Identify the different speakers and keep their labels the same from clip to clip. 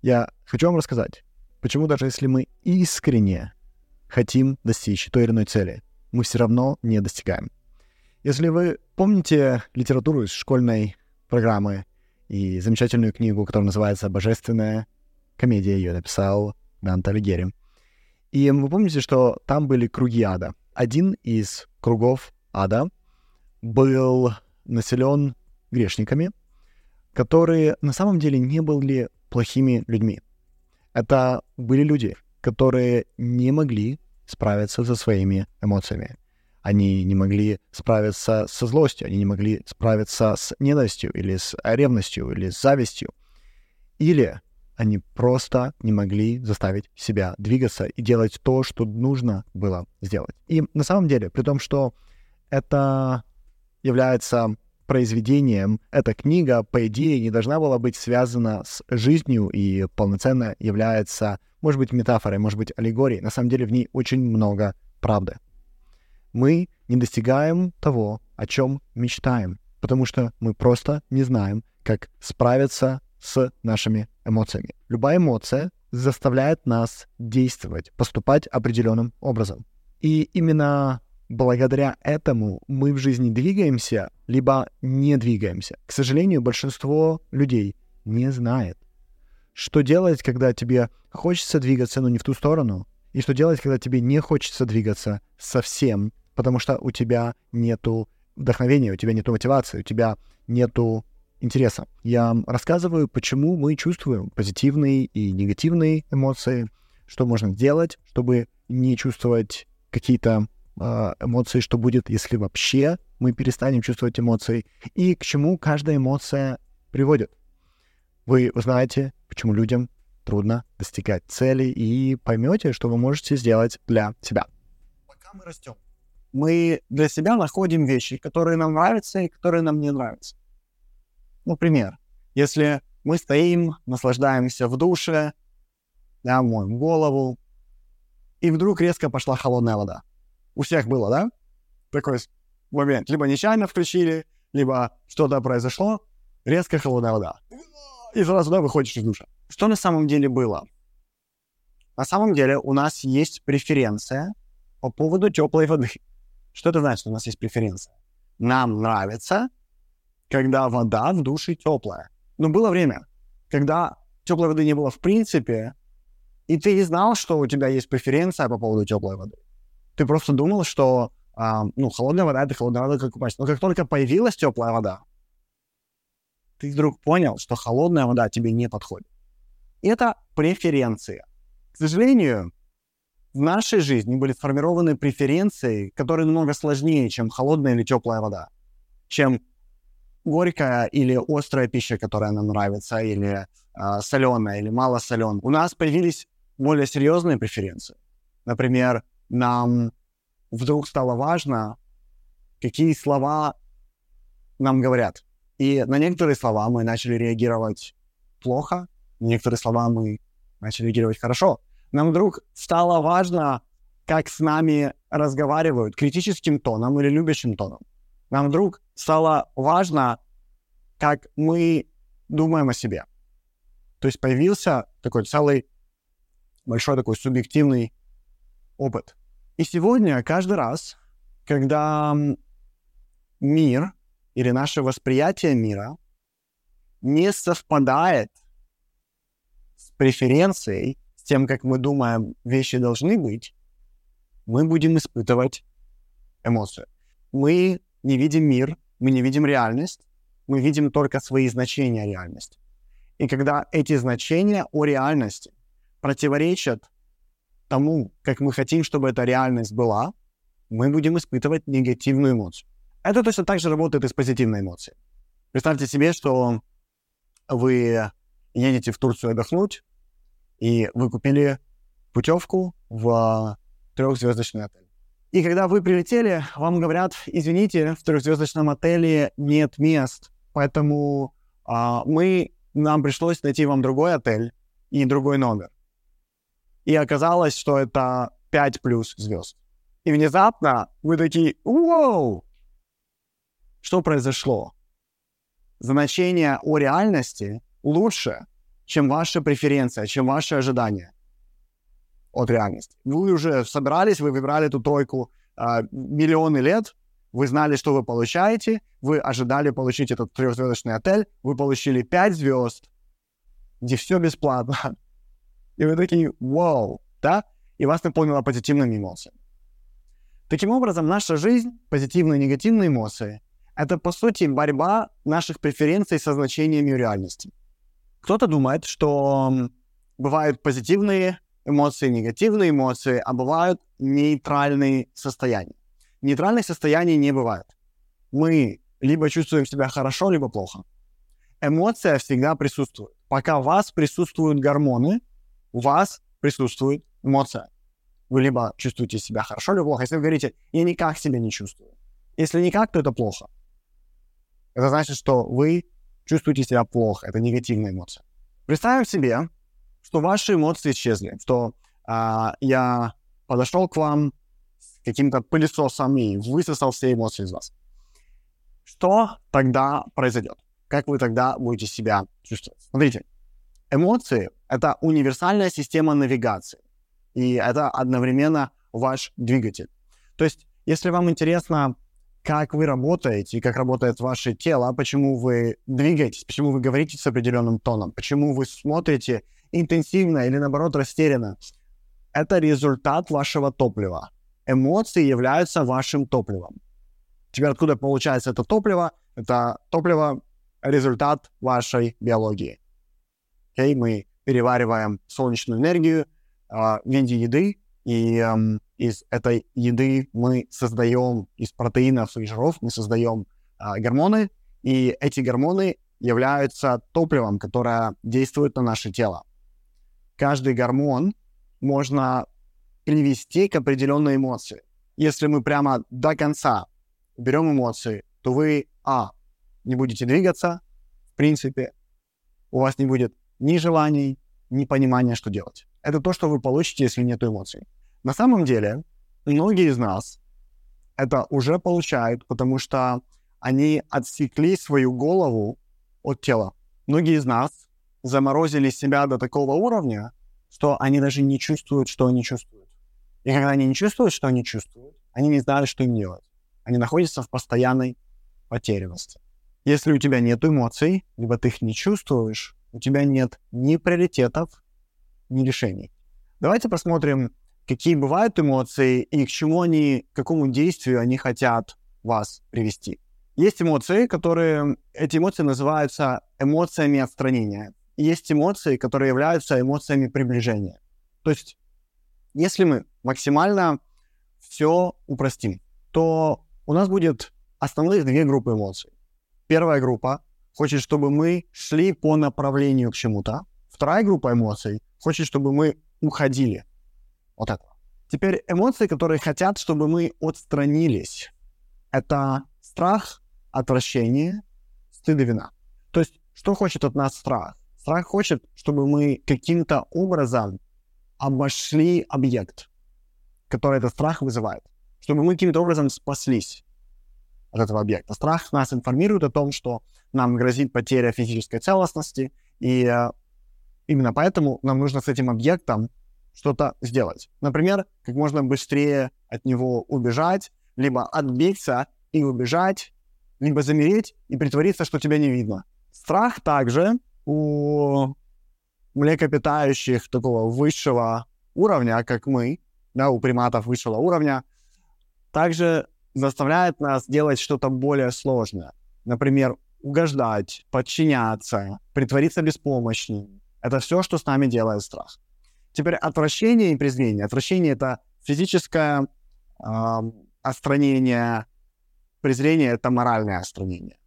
Speaker 1: Я хочу вам рассказать, почему даже если мы искренне хотим достичь той или иной цели, мы все равно не достигаем. Если вы помните литературу из школьной программы и замечательную книгу, которая называется «Божественная комедия», ее написал Данте Алигьери. И вы помните, что там были круги ада. Один из кругов ада был населен грешниками, которые на самом деле не были плохими людьми. Это были люди, которые не могли справиться со своими эмоциями. Они не могли справиться со злостью, они не могли справиться с ненавистью или с ревностью или с завистью. Или они просто не могли заставить себя двигаться и делать то, что нужно было сделать. И на самом деле, при том, что это является произведением, эта книга, по идее, не должна была быть связана с жизнью и полноценно является, может быть, метафорой, может быть, аллегорией. На самом деле в ней очень много правды. Мы не достигаем того, о чем мечтаем, потому что мы просто не знаем, как справиться с нашими эмоциями. Любая эмоция заставляет нас действовать, поступать определенным образом. И именно благодаря этому мы в жизни двигаемся, либо не двигаемся. К сожалению, большинство людей не знает, что делать, когда тебе хочется двигаться, но не в ту сторону, и что делать, когда тебе не хочется двигаться совсем, потому что у тебя нету вдохновения, у тебя нету мотивации, у тебя нету интереса. Я рассказываю, почему мы чувствуем позитивные и негативные эмоции, что можно сделать, чтобы не чувствовать какие-то э, эмоции, что будет, если вообще мы перестанем чувствовать эмоции, и к чему каждая эмоция приводит. Вы узнаете, почему людям трудно достигать цели, и поймете, что вы можете сделать для себя.
Speaker 2: Пока мы растем, мы для себя находим вещи, которые нам нравятся и которые нам не нравятся. Например, если мы стоим, наслаждаемся в душе, да, моем голову, и вдруг резко пошла холодная вода. У всех было, да? Такой момент. Либо нечаянно включили, либо что-то произошло, резко холодная вода. И сразу, да, выходишь из душа. Что на самом деле было? На самом деле у нас есть преференция по поводу теплой воды. Что это значит, что у нас есть преференция? Нам нравится когда вода в душе теплая. Но было время, когда теплой воды не было в принципе, и ты не знал, что у тебя есть преференция по поводу теплой воды. Ты просто думал, что а, ну, холодная вода — это холодная вода, как купаться. Но как только появилась теплая вода, ты вдруг понял, что холодная вода тебе не подходит. Это преференция. К сожалению, в нашей жизни были сформированы преференции, которые намного сложнее, чем холодная или теплая вода, чем горькая или острая пища, которая нам нравится, или э, соленая, или мало соленая. У нас появились более серьезные преференции. Например, нам вдруг стало важно, какие слова нам говорят. И на некоторые слова мы начали реагировать плохо, на некоторые слова мы начали реагировать хорошо. Нам вдруг стало важно, как с нами разговаривают критическим тоном или любящим тоном. Нам вдруг стало важно, как мы думаем о себе. То есть появился такой целый большой такой субъективный опыт. И сегодня каждый раз, когда мир или наше восприятие мира не совпадает с преференцией, с тем, как мы думаем, вещи должны быть, мы будем испытывать эмоцию. Мы не видим мир, мы не видим реальность, мы видим только свои значения реальности. И когда эти значения о реальности противоречат тому, как мы хотим, чтобы эта реальность была, мы будем испытывать негативную эмоцию. Это точно так же работает и с позитивной эмоцией. Представьте себе, что вы едете в Турцию отдохнуть, и вы купили путевку в трехзвездочный отель. И когда вы прилетели, вам говорят, извините, в трехзвездочном отеле нет мест, поэтому а, мы, нам пришлось найти вам другой отель и другой номер. И оказалось, что это 5 плюс звезд. И внезапно вы такие, вау! Что произошло? Значение о реальности лучше, чем ваша преференция, чем ваши ожидания от реальности. Вы уже собирались, вы выбрали эту тройку э, миллионы лет, вы знали, что вы получаете, вы ожидали получить этот трехзвездочный отель, вы получили пять звезд, где все бесплатно. И вы такие, вау, да? И вас наполнило позитивными эмоциями. Таким образом, наша жизнь, позитивные и негативные эмоции, это, по сути, борьба наших преференций со значениями реальности. Кто-то думает, что бывают позитивные эмоции, негативные эмоции, а бывают нейтральные состояния. Нейтральных состояний не бывает. Мы либо чувствуем себя хорошо, либо плохо. Эмоция всегда присутствует. Пока у вас присутствуют гормоны, у вас присутствует эмоция. Вы либо чувствуете себя хорошо, либо плохо. Если вы говорите, я никак себя не чувствую. Если никак, то это плохо. Это значит, что вы чувствуете себя плохо. Это негативная эмоция. Представим себе, что ваши эмоции исчезли, что а, я подошел к вам с каким-то пылесосом и высосал все эмоции из вас. Что тогда произойдет? Как вы тогда будете себя чувствовать? Смотрите, эмоции — это универсальная система навигации, и это одновременно ваш двигатель. То есть, если вам интересно, как вы работаете, как работает ваше тело, почему вы двигаетесь, почему вы говорите с определенным тоном, почему вы смотрите интенсивно или, наоборот, растерянно, это результат вашего топлива. Эмоции являются вашим топливом. Теперь откуда получается это топливо? Это топливо — результат вашей биологии. Okay? Мы перевариваем солнечную энергию э, в виде еды, и э, из этой еды мы создаем, из протеинов и жиров мы создаем э, гормоны, и эти гормоны являются топливом, которое действует на наше тело. Каждый гормон можно привести к определенной эмоции. Если мы прямо до конца берем эмоции, то вы, а, не будете двигаться, в принципе, у вас не будет ни желаний, ни понимания, что делать. Это то, что вы получите, если нет эмоций. На самом деле, многие из нас это уже получают, потому что они отсекли свою голову от тела. Многие из нас заморозили себя до такого уровня, что они даже не чувствуют, что они чувствуют. И когда они не чувствуют, что они чувствуют, они не знают, что им делать они находятся в постоянной потерянности. Если у тебя нет эмоций, либо ты их не чувствуешь, у тебя нет ни приоритетов, ни решений. Давайте посмотрим, какие бывают эмоции и к чему они, к какому действию они хотят вас привести. Есть эмоции, которые, эти эмоции называются эмоциями отстранения. Есть эмоции, которые являются эмоциями приближения. То есть, если мы максимально все упростим, то у нас будет основных две группы эмоций. Первая группа хочет, чтобы мы шли по направлению к чему-то. Вторая группа эмоций хочет, чтобы мы уходили от этого. Теперь эмоции, которые хотят, чтобы мы отстранились, это страх, отвращение, стыд и вина. То есть, что хочет от нас страх? Страх хочет, чтобы мы каким-то образом обошли объект, который этот страх вызывает чтобы мы каким-то образом спаслись от этого объекта. Страх нас информирует о том, что нам грозит потеря физической целостности, и э, именно поэтому нам нужно с этим объектом что-то сделать. Например, как можно быстрее от него убежать, либо отбиться и убежать, либо замереть и притвориться, что тебя не видно. Страх также у млекопитающих такого высшего уровня, как мы, да, у приматов высшего уровня, также заставляет нас делать что-то более сложное. Например, угождать, подчиняться, притвориться беспомощным. Это все, что с нами делает страх. Теперь отвращение и презрение. Отвращение — это физическое э, остранение, презрение — это моральное остранение.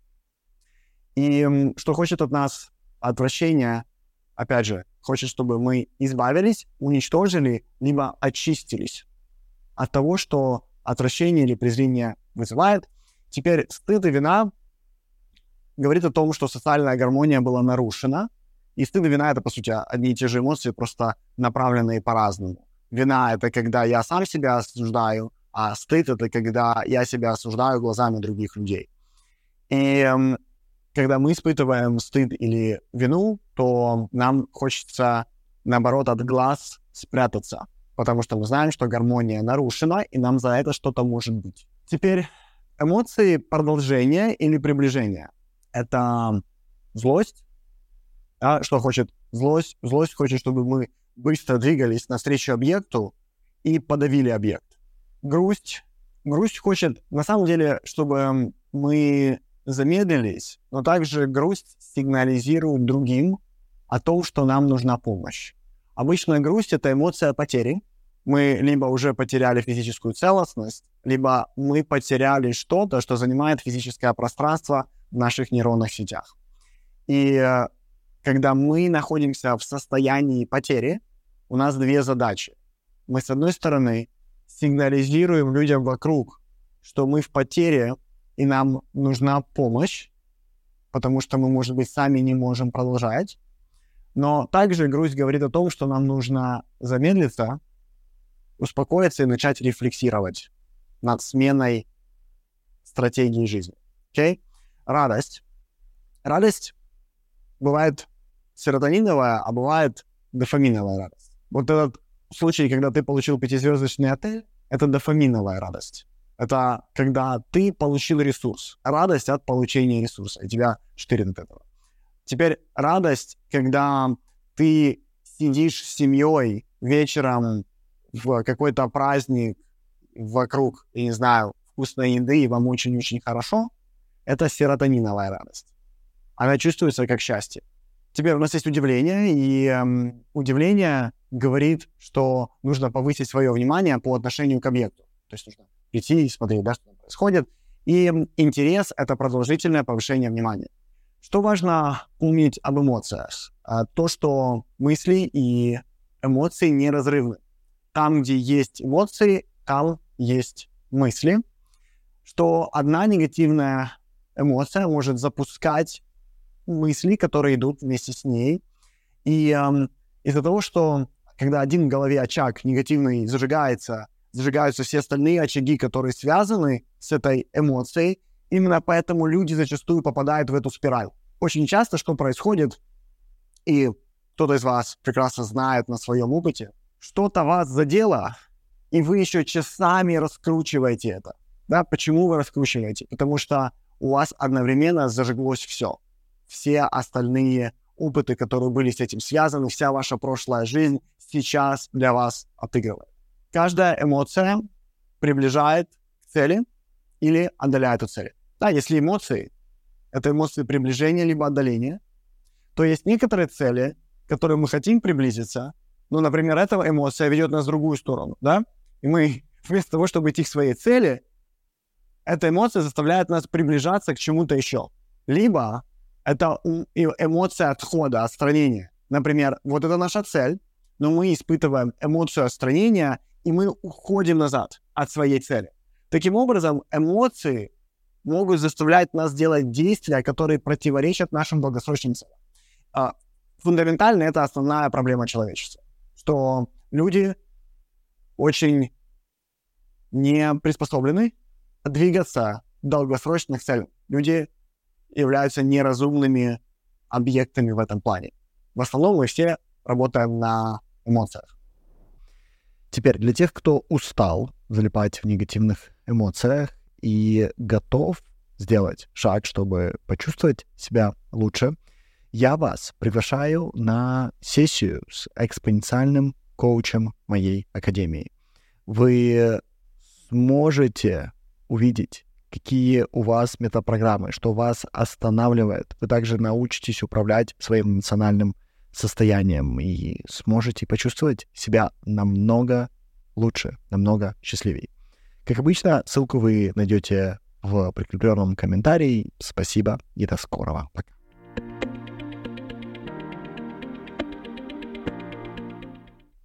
Speaker 2: И что хочет от нас отвращение, опять же, хочет, чтобы мы избавились, уничтожили, либо очистились от того, что отвращение или презрение вызывает. Теперь стыд и вина говорит о том, что социальная гармония была нарушена. И стыд и вина — это, по сути, одни и те же эмоции, просто направленные по-разному. Вина — это когда я сам себя осуждаю, а стыд — это когда я себя осуждаю глазами других людей. И когда мы испытываем стыд или вину, то нам хочется, наоборот, от глаз спрятаться, потому что мы знаем, что гармония нарушена, и нам за это что-то может быть. Теперь эмоции продолжения или приближения. Это злость, да, что хочет злость. Злость хочет, чтобы мы быстро двигались навстречу объекту и подавили объект. Грусть. Грусть хочет, на самом деле, чтобы мы замедлились, но также грусть сигнализирует другим о том, что нам нужна помощь. Обычная грусть — это эмоция потери. Мы либо уже потеряли физическую целостность, либо мы потеряли что-то, что занимает физическое пространство в наших нейронных сетях. И э, когда мы находимся в состоянии потери, у нас две задачи. Мы, с одной стороны, сигнализируем людям вокруг, что мы в потере, и нам нужна помощь, потому что мы, может быть, сами не можем продолжать. Но также грусть говорит о том, что нам нужно замедлиться, успокоиться и начать рефлексировать над сменой стратегии жизни. Okay? Радость. Радость бывает серотониновая, а бывает дофаминовая радость. Вот этот случай, когда ты получил пятизвездочный отель, это дофаминовая радость. Это когда ты получил ресурс. Радость от получения ресурса. У тебя 4 от этого. Теперь радость, когда ты сидишь с семьей вечером в какой-то праздник вокруг, я не знаю, вкусной еды, и вам очень-очень хорошо, это серотониновая радость. Она чувствуется как счастье. Теперь у нас есть удивление, и эм, удивление говорит, что нужно повысить свое внимание по отношению к объекту. То есть нужно идти и смотреть, да, что там происходит. И интерес — это продолжительное повышение внимания. Что важно помнить об эмоциях? А, то, что мысли и эмоции неразрывны. Там, где есть эмоции, там есть мысли. Что одна негативная эмоция может запускать мысли, которые идут вместе с ней. И эм, из-за того, что когда один в голове очаг негативный зажигается, зажигаются все остальные очаги, которые связаны с этой эмоцией. Именно поэтому люди зачастую попадают в эту спираль. Очень часто что происходит, и кто-то из вас прекрасно знает на своем опыте, что-то вас задело, и вы еще часами раскручиваете это. Да? Почему вы раскручиваете? Потому что у вас одновременно зажиглось все. Все остальные опыты, которые были с этим связаны, вся ваша прошлая жизнь сейчас для вас отыгрывает. Каждая эмоция приближает к цели или отдаляет от цели. Да, если эмоции — это эмоции приближения либо отдаления, то есть некоторые цели, к которым мы хотим приблизиться, ну, например, эта эмоция ведет нас в другую сторону, да, и мы вместо того, чтобы идти к своей цели, эта эмоция заставляет нас приближаться к чему-то еще. Либо это эмоция отхода, отстранения. Например, вот это наша цель, но мы испытываем эмоцию отстранения — и мы уходим назад от своей цели. Таким образом, эмоции могут заставлять нас делать действия, которые противоречат нашим долгосрочным целям. А, фундаментально это основная проблема человечества, что люди очень не приспособлены двигаться в долгосрочных целях. Люди являются неразумными объектами в этом плане. В основном мы все работаем на эмоциях.
Speaker 1: Теперь для тех, кто устал залипать в негативных эмоциях и готов сделать шаг, чтобы почувствовать себя лучше, я вас приглашаю на сессию с экспоненциальным коучем моей академии. Вы сможете увидеть, какие у вас метапрограммы, что вас останавливает. Вы также научитесь управлять своим эмоциональным состоянием и сможете почувствовать себя намного лучше, намного счастливее. Как обычно, ссылку вы найдете в прикрепленном комментарии. Спасибо и до скорого. Пока.